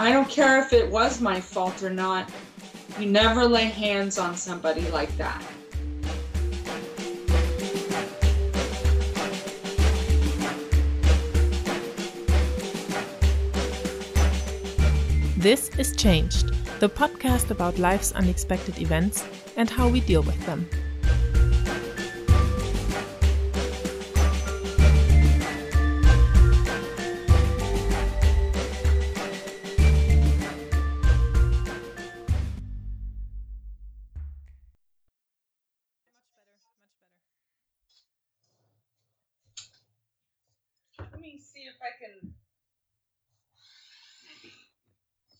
I don't care if it was my fault or not. You never lay hands on somebody like that. This is Changed, the podcast about life's unexpected events and how we deal with them. Me see if I can.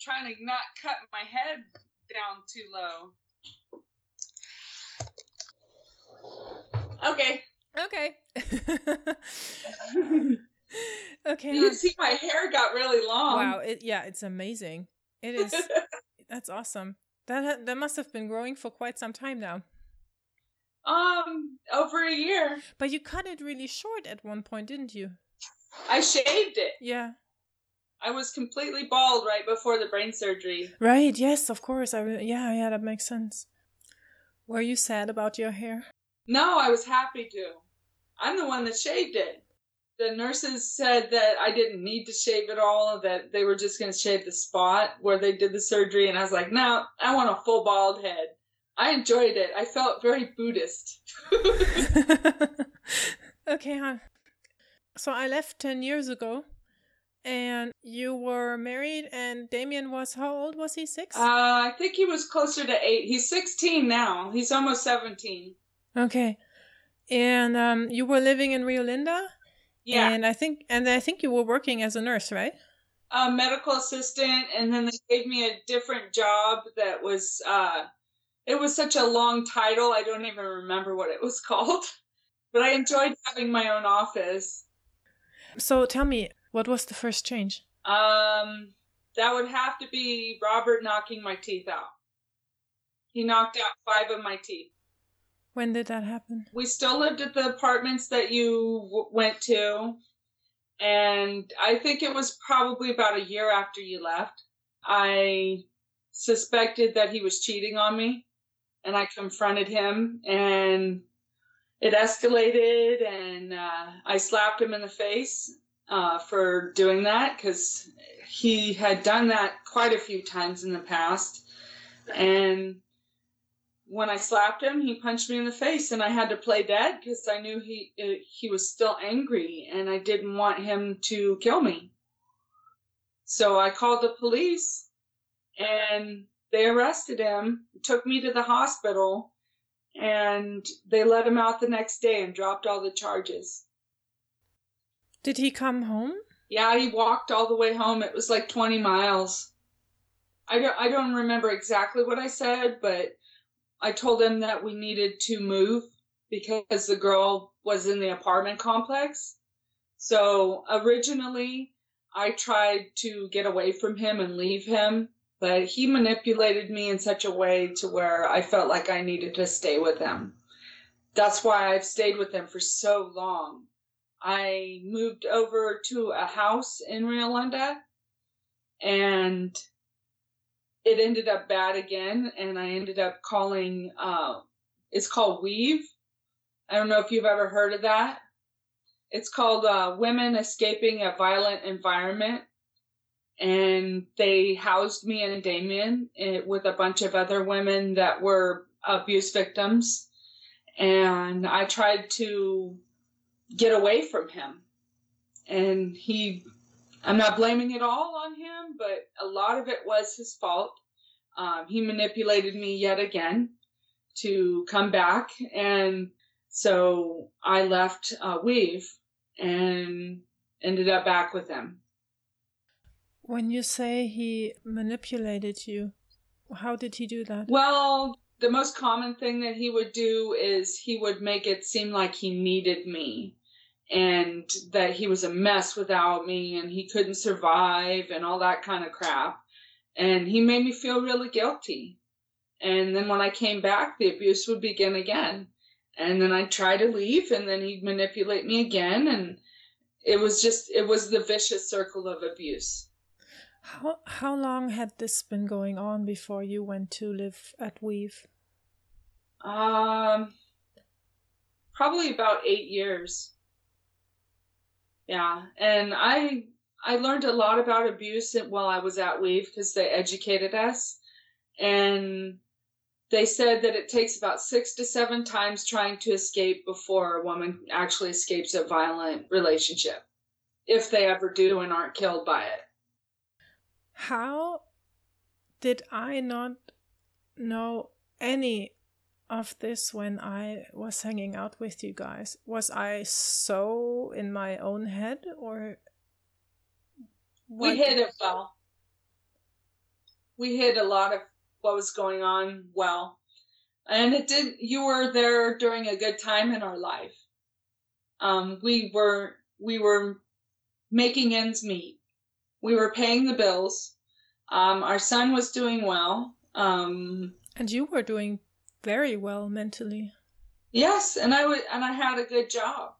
Trying to not cut my head down too low. Okay. Okay. okay. You can see my hair got really long. Wow. It, yeah, it's amazing. It is. that's awesome. That that must have been growing for quite some time now. um, over a year. But you cut it really short at one point, didn't you? I shaved it. Yeah. I was completely bald right before the brain surgery. Right. Yes. Of course. I. Re- yeah. Yeah. That makes sense. Were you sad about your hair? No, I was happy to. I'm the one that shaved it. The nurses said that I didn't need to shave it all, that they were just going to shave the spot where they did the surgery. And I was like, no, I want a full bald head. I enjoyed it. I felt very Buddhist. okay, huh? So I left 10 years ago and you were married and Damien was how old was he? 6? Uh, I think he was closer to eight. He's 16 now. He's almost 17. okay. And um you were living in Rio Linda Yeah. and I think and I think you were working as a nurse, right? a medical assistant and then they gave me a different job that was uh it was such a long title i don't even remember what it was called but i enjoyed having my own office So tell me, what was the first change? um that would have to be robert knocking my teeth out he knocked out five of my teeth When did that happen? we still lived at the apartments that you w- went to and i think it was probably about a year after you left i suspected that he was cheating on me and i confronted him and it escalated and uh, i slapped him in the face uh, for doing that because he had done that quite a few times in the past and when I slapped him, he punched me in the face, and I had to play dead because I knew he uh, he was still angry, and I didn't want him to kill me. So I called the police, and they arrested him, took me to the hospital, and they let him out the next day and dropped all the charges. Did he come home? Yeah, he walked all the way home. It was like 20 miles. I don't I don't remember exactly what I said, but I told him that we needed to move because the girl was in the apartment complex. So originally I tried to get away from him and leave him, but he manipulated me in such a way to where I felt like I needed to stay with him. That's why I've stayed with him for so long. I moved over to a house in Rio Linda and it ended up bad again and I ended up calling uh it's called Weave. I don't know if you've ever heard of that. It's called uh, Women Escaping a Violent Environment. And they housed me and Damien eh, with a bunch of other women that were abuse victims. And I tried to get away from him. And he, I'm not blaming it all on him, but a lot of it was his fault. Um, he manipulated me yet again to come back. And so I left uh, Weave and ended up back with him. When you say he manipulated you, how did he do that? Well, the most common thing that he would do is he would make it seem like he needed me and that he was a mess without me and he couldn't survive and all that kind of crap. And he made me feel really guilty. And then when I came back, the abuse would begin again. And then I'd try to leave and then he'd manipulate me again. And it was just, it was the vicious circle of abuse. How how long had this been going on before you went to live at Weave? Um, probably about eight years. Yeah, and I I learned a lot about abuse while I was at Weave because they educated us, and they said that it takes about six to seven times trying to escape before a woman actually escapes a violent relationship, if they ever do and aren't killed by it. How did I not know any of this when I was hanging out with you guys? Was I so in my own head or we hid it well. We hid a lot of what was going on well. And it did you were there during a good time in our life. Um, we were we were making ends meet. We were paying the bills. Um, our son was doing well. Um, and you were doing very well mentally. Yes, and I would, and I had a good job,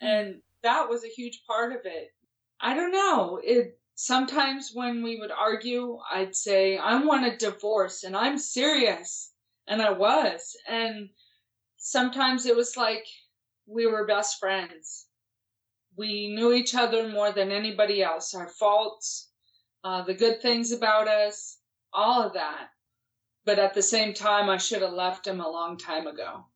and that was a huge part of it. I don't know. It sometimes when we would argue, I'd say I want a divorce, and I'm serious, and I was, and sometimes it was like we were best friends. We knew each other more than anybody else. Our faults, uh, the good things about us, all of that. But at the same time, I should have left him a long time ago.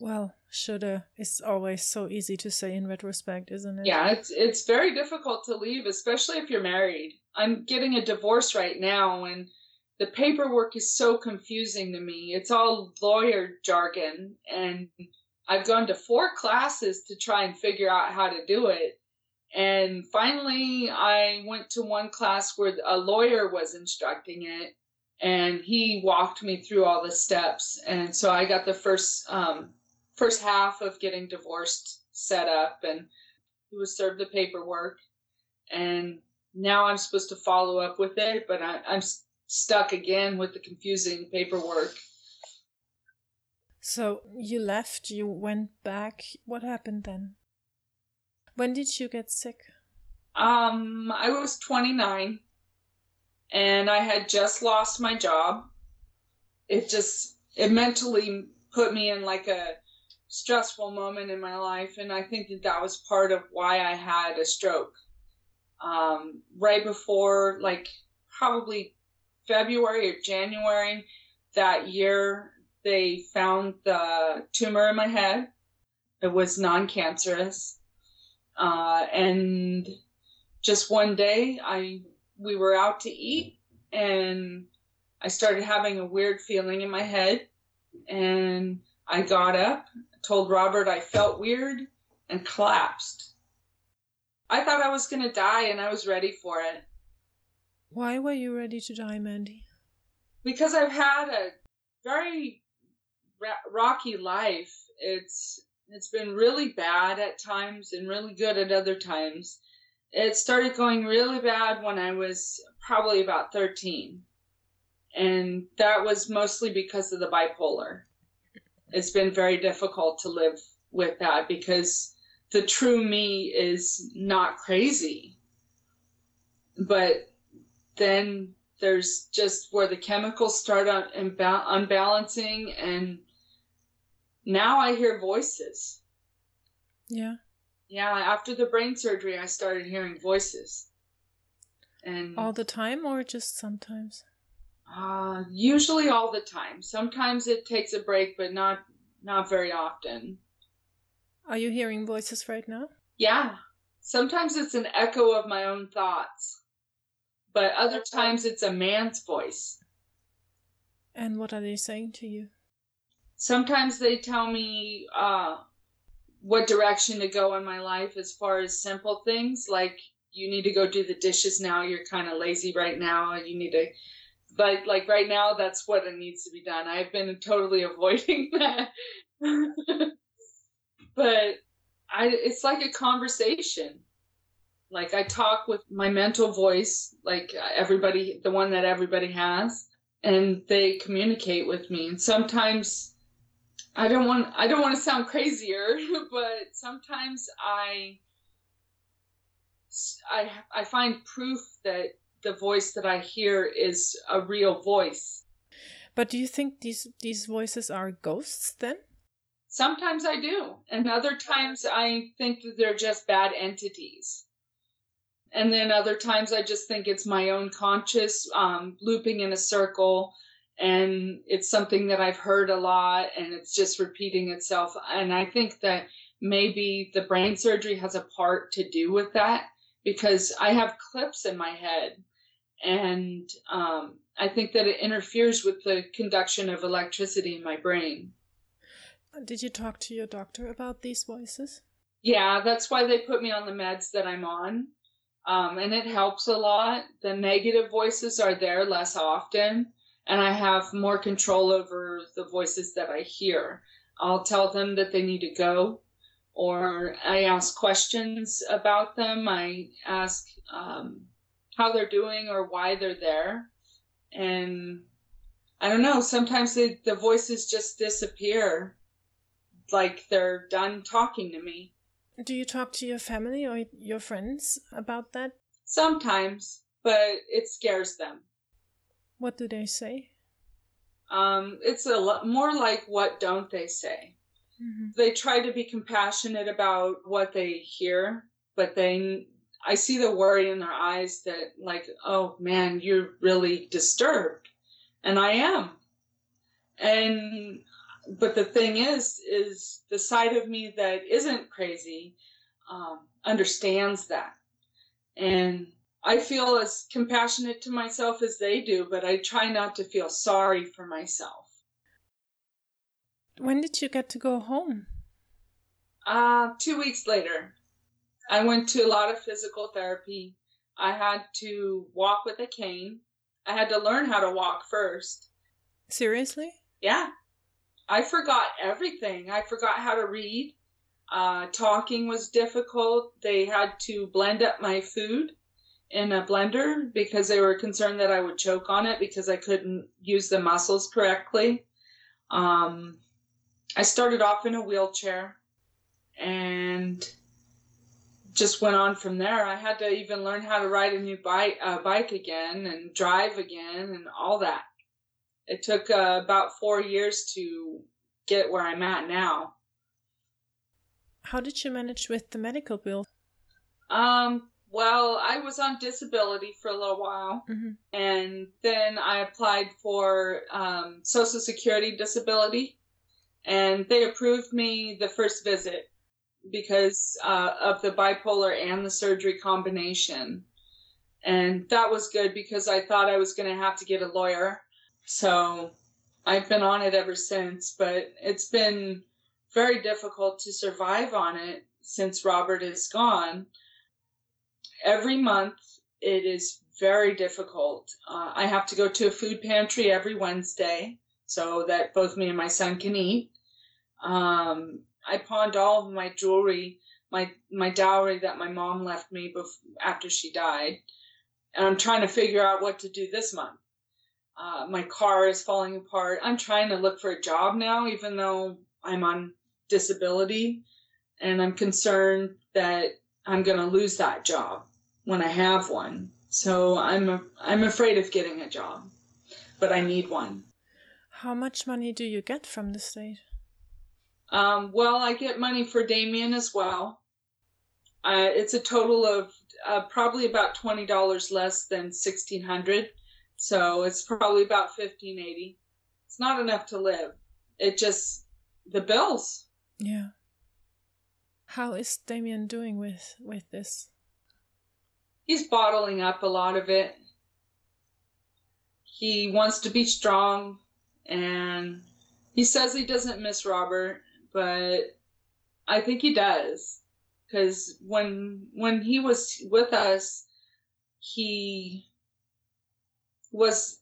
Well, shoulda is always so easy to say in retrospect, isn't it? Yeah, it's it's very difficult to leave, especially if you're married. I'm getting a divorce right now, and the paperwork is so confusing to me. It's all lawyer jargon, and I've gone to four classes to try and figure out how to do it. And finally, I went to one class where a lawyer was instructing it, and he walked me through all the steps. And so I got the first um, first half of getting divorced set up, and he was served the paperwork. And now I'm supposed to follow up with it, but I, I'm stuck again with the confusing paperwork. So you left, you went back. What happened then? When did you get sick? Um, I was 29 and I had just lost my job. It just it mentally put me in like a stressful moment in my life, and I think that that was part of why I had a stroke. Um, right before, like probably February or January that year, they found the tumor in my head. It was non-cancerous, uh, and just one day I we were out to eat and I started having a weird feeling in my head and I got up, told Robert I felt weird and collapsed. I thought I was going to die and I was ready for it. Why were you ready to die, Mandy? Because I've had a very rocky life. It's it's been really bad at times and really good at other times it started going really bad when I was probably about 13. And that was mostly because of the bipolar. It's been very difficult to live with that because the true me is not crazy. But then there's just where the chemicals start unbalancing, and now I hear voices. Yeah yeah, after the brain surgery, I started hearing voices. And all the time, or just sometimes? Uh, usually all the time. Sometimes it takes a break, but not not very often. Are you hearing voices right now? Yeah. Sometimes it's an echo of my own thoughts, but other times it's a man's voice. And what are they saying to you? Sometimes they tell me, uh, what direction to go in my life as far as simple things like you need to go do the dishes now you're kind of lazy right now you need to but like right now that's what it needs to be done. I've been totally avoiding that. But i it's like a conversation. Like i talk with my mental voice like everybody the one that everybody has and they communicate with me. And sometimes I don't want I don't want to sound crazier, but sometimes I I I find proof that the voice that I hear is a real voice. But do you think these these voices are ghosts then? Sometimes I do, and other times I think that they're just bad entities. And then other times I just think it's my own conscious um, looping in a circle, and it's something that I've heard a lot, and it's just repeating itself. And I think that maybe the brain surgery has a part to do with that because I have clips in my head and um, I think that it interferes with the conduction of electricity in my brain. Did you talk to your doctor about these voices? Yeah, that's why they put me on the meds that I'm on. Um, and it helps a lot. The negative voices are there less often, and I have more control over the voices that I hear. I'll tell them that they need to go, or I ask questions about them. I ask um, how they're doing or why they're there. And I don't know, sometimes the, the voices just disappear like they're done talking to me. Do you talk to your family or your friends about that? Sometimes, but it scares them. What do they say? Um, it's a lot more like what don't they say? Mm-hmm. They try to be compassionate about what they hear, but they I see the worry in their eyes that, like, oh man, you're really disturbed. And I am. And, but the thing is, is the side of me that isn't crazy um, understands that. And I feel as compassionate to myself as they do, but I try not to feel sorry for myself. When did you get to go home? Uh, two weeks later. I went to a lot of physical therapy. I had to walk with a cane. I had to learn how to walk first. Seriously? Yeah. I forgot everything. I forgot how to read. Uh, talking was difficult. They had to blend up my food in a blender because they were concerned that I would choke on it because I couldn't use the muscles correctly. Um, I started off in a wheelchair and just went on from there. I had to even learn how to ride a new bike, uh, bike again and drive again and all that. It took uh, about four years to get where I'm at now. How did you manage with the medical bill? Um, well, I was on disability for a little while, mm-hmm. and then I applied for um, Social Security disability, and they approved me the first visit because uh, of the bipolar and the surgery combination. And that was good because I thought I was going to have to get a lawyer. So I've been on it ever since, but it's been very difficult to survive on it since Robert is gone. Every month, it is very difficult. Uh, I have to go to a food pantry every Wednesday so that both me and my son can eat. Um, I pawned all of my jewelry, my my dowry that my mom left me bef- after she died, and I'm trying to figure out what to do this month. Uh, my car is falling apart. I'm trying to look for a job now, even though I'm on disability, and I'm concerned that I'm going to lose that job when I have one. So I'm I'm afraid of getting a job, but I need one. How much money do you get from the state? Um, well, I get money for Damien as well. Uh, it's a total of uh, probably about twenty dollars less than sixteen hundred, so it's probably about fifteen eighty. It's not enough to live. It just the bills. Yeah. How is Damien doing with with this? He's bottling up a lot of it. He wants to be strong, and he says he doesn't miss Robert but I think he does because when when he was with us, he was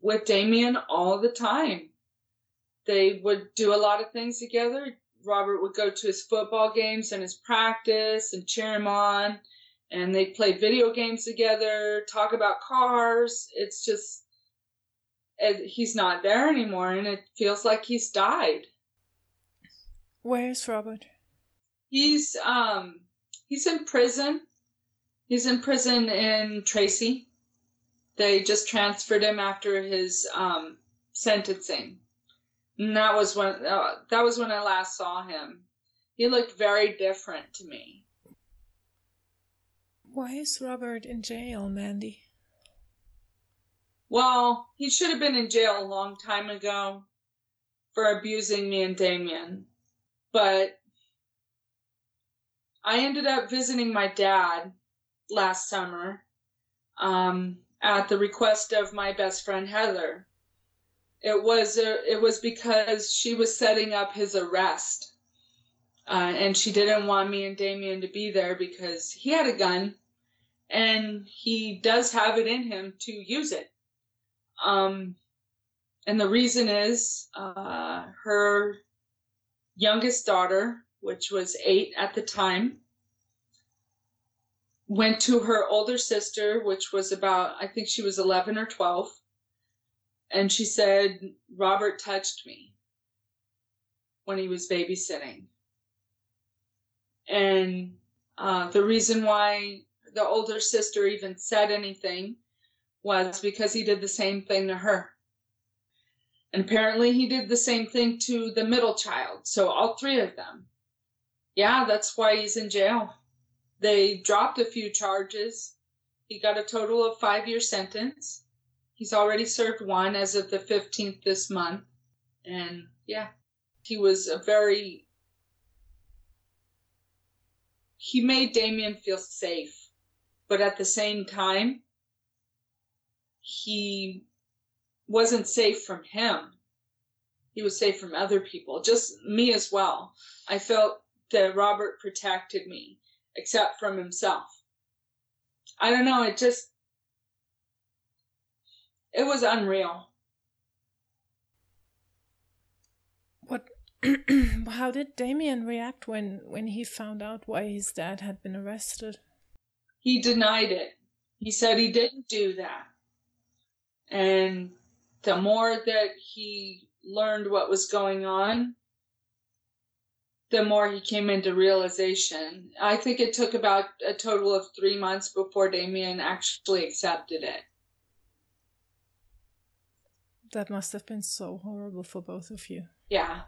with Damien all the time. They would do a lot of things together. Robert would go to his football games and his practice and cheer him on. And they'd play video games together, talk about cars. It's just, he's not there anymore and it feels like he's died. Where's Robert? He's um he's in prison He's in prison in Tracy. They just transferred him after his um, sentencing. And that was when uh, that was when I last saw him. He looked very different to me. Why is Robert in jail, Mandy? Well, he should have been in jail a long time ago for abusing me and Damien. But I ended up visiting my dad last summer um, at the request of my best friend Heather. It was a, it was because she was setting up his arrest, uh, and she didn't want me and Damien to be there because he had a gun, and he does have it in him to use it. Um, and the reason is uh, her youngest daughter, which was eight at the time, went to her older sister, which was about, I think she was 11 or 12, and she said, Robert touched me when he was babysitting. And uh, the reason why the older sister even said anything was because he did the same thing to her. And apparently he did the same thing to the middle child. So all three of them. Yeah, that's why he's in jail. They dropped a few charges. He got a total of five year sentence. He's already served one as of the 15th this month. And yeah, he was a very. He made Damien feel safe. But at the same time, he wasn't safe from him. He was safe from other people, just me as well. I felt that Robert protected me, except from himself. I don't know, it just, it was unreal. What, how did Damien react when, when he found out why his dad had been arrested? He denied it. He said he didn't do that. And the more that he learned what was going on, the more he came into realization. I think it took about a total of three months before Damien actually accepted it. That must have been so horrible for both of you. Yeah.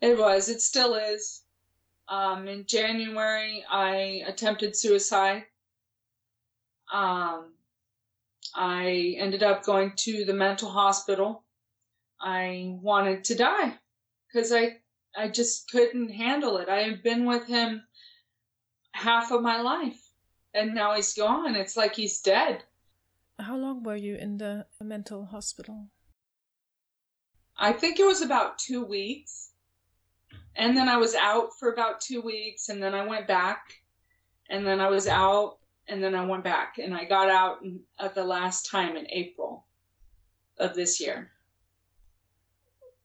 It was. It still is. Um, in January, I attempted suicide. Um, I ended up going to the mental hospital. I wanted to die because I I just couldn't handle it. I had been with him half of my life and now he's gone. It's like he's dead. How long were you in the mental hospital? I think it was about 2 weeks. And then I was out for about 2 weeks and then I went back and then I was out and then I went back and I got out at the last time in April of this year.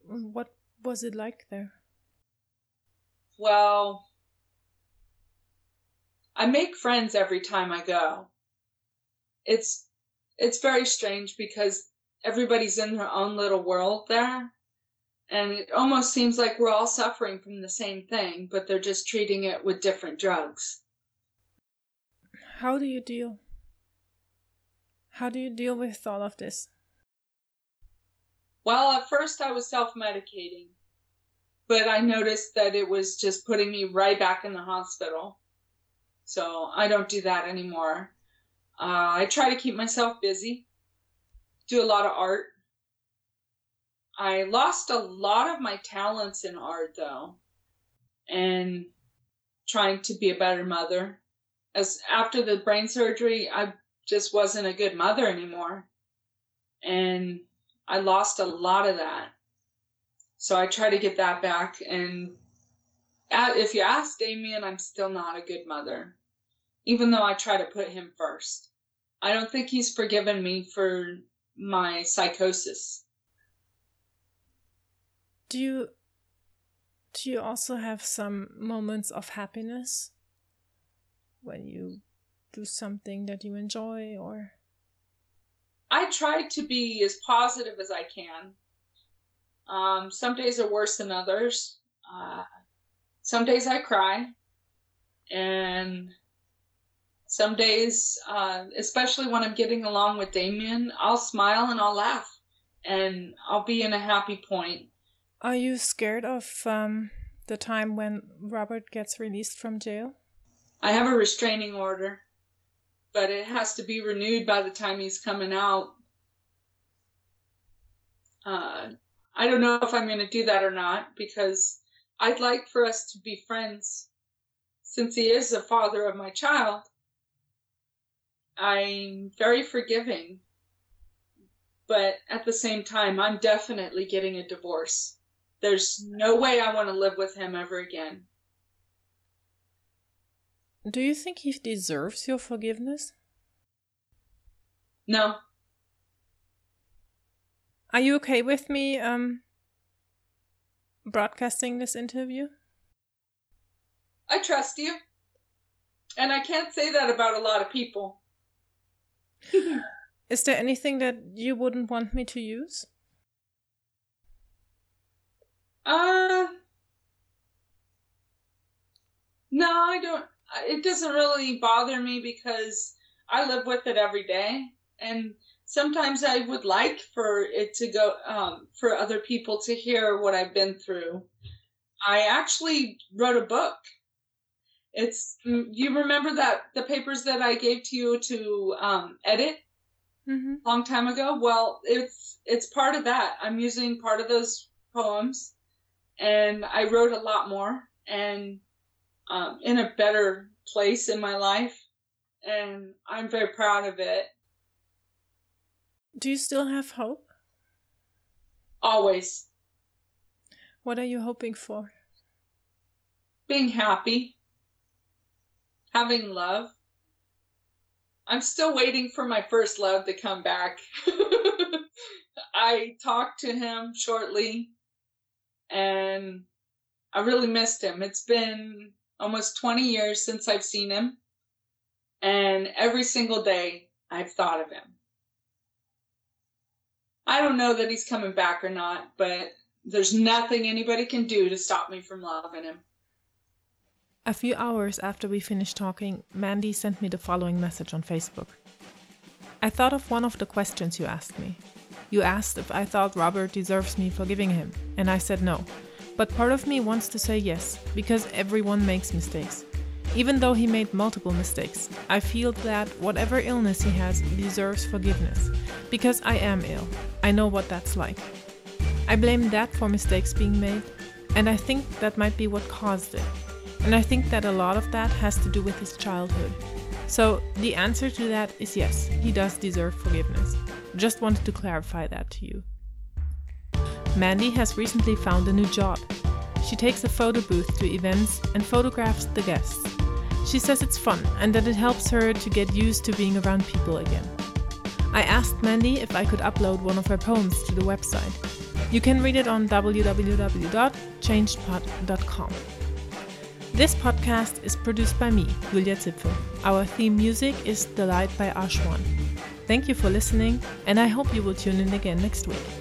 What was it like there? Well, I make friends every time I go. It's it's very strange because everybody's in their own little world there. And it almost seems like we're all suffering from the same thing, but they're just treating it with different drugs. How do you deal? How do you deal with all of this? Well, at first I was self medicating, but I noticed that it was just putting me right back in the hospital. So I don't do that anymore. Uh, I try to keep myself busy, do a lot of art. I lost a lot of my talents in art though, and trying to be a better mother as after the brain surgery, I just wasn't a good mother anymore. And I lost a lot of that. So I try to get that back. And if you ask Damien, I'm still not a good mother, even though I try to put him first. I don't think he's forgiven me for my psychosis. Do you do you also have some moments of happiness? when you do something that you enjoy or I try to be as positive as I can. Um, some days are worse than others. Uh, some days I cry, and Some days, uh, especially when I'm getting along with Damien, I'll smile and I'll laugh and I'll be in a happy point. Are you scared of um, the time when Robert gets released from jail? I have a restraining order, but it has to be renewed by the time he's coming out. Uh, I don't know if I'm going to do that or not because I'd like for us to be friends since he is the father of my child. I'm very forgiving, but at the same time, I'm definitely getting a divorce. There's no way I want to live with him ever again. Do you think he deserves your forgiveness? No. Are you okay with me um broadcasting this interview? I trust you. And I can't say that about a lot of people. Is there anything that you wouldn't want me to use? Uh No, I don't it doesn't really bother me because I live with it every day and sometimes I would like for it to go um, for other people to hear what I've been through. I actually wrote a book. It's you remember that the papers that I gave to you to um, edit mm-hmm. a long time ago. Well, it's it's part of that. I'm using part of those poems, and I wrote a lot more and um, in a better place in my life, and I'm very proud of it. Do you still have hope? Always. What are you hoping for? Being happy. Having love. I'm still waiting for my first love to come back. I talked to him shortly and I really missed him. It's been almost 20 years since I've seen him, and every single day I've thought of him. I don't know that he's coming back or not, but there's nothing anybody can do to stop me from loving him. A few hours after we finished talking, Mandy sent me the following message on Facebook. I thought of one of the questions you asked me. You asked if I thought Robert deserves me forgiving him, and I said no. But part of me wants to say yes, because everyone makes mistakes. Even though he made multiple mistakes, I feel that whatever illness he has deserves forgiveness. Because I am ill, I know what that's like. I blame that for mistakes being made, and I think that might be what caused it. And I think that a lot of that has to do with his childhood. So the answer to that is yes, he does deserve forgiveness. Just wanted to clarify that to you. Mandy has recently found a new job. She takes a photo booth to events and photographs the guests. She says it's fun and that it helps her to get used to being around people again. I asked Mandy if I could upload one of her poems to the website. You can read it on www.changedpod.com. This podcast is produced by me, Julia Zipfel. Our theme music is The Light by Ashwan. Thank you for listening, and I hope you will tune in again next week.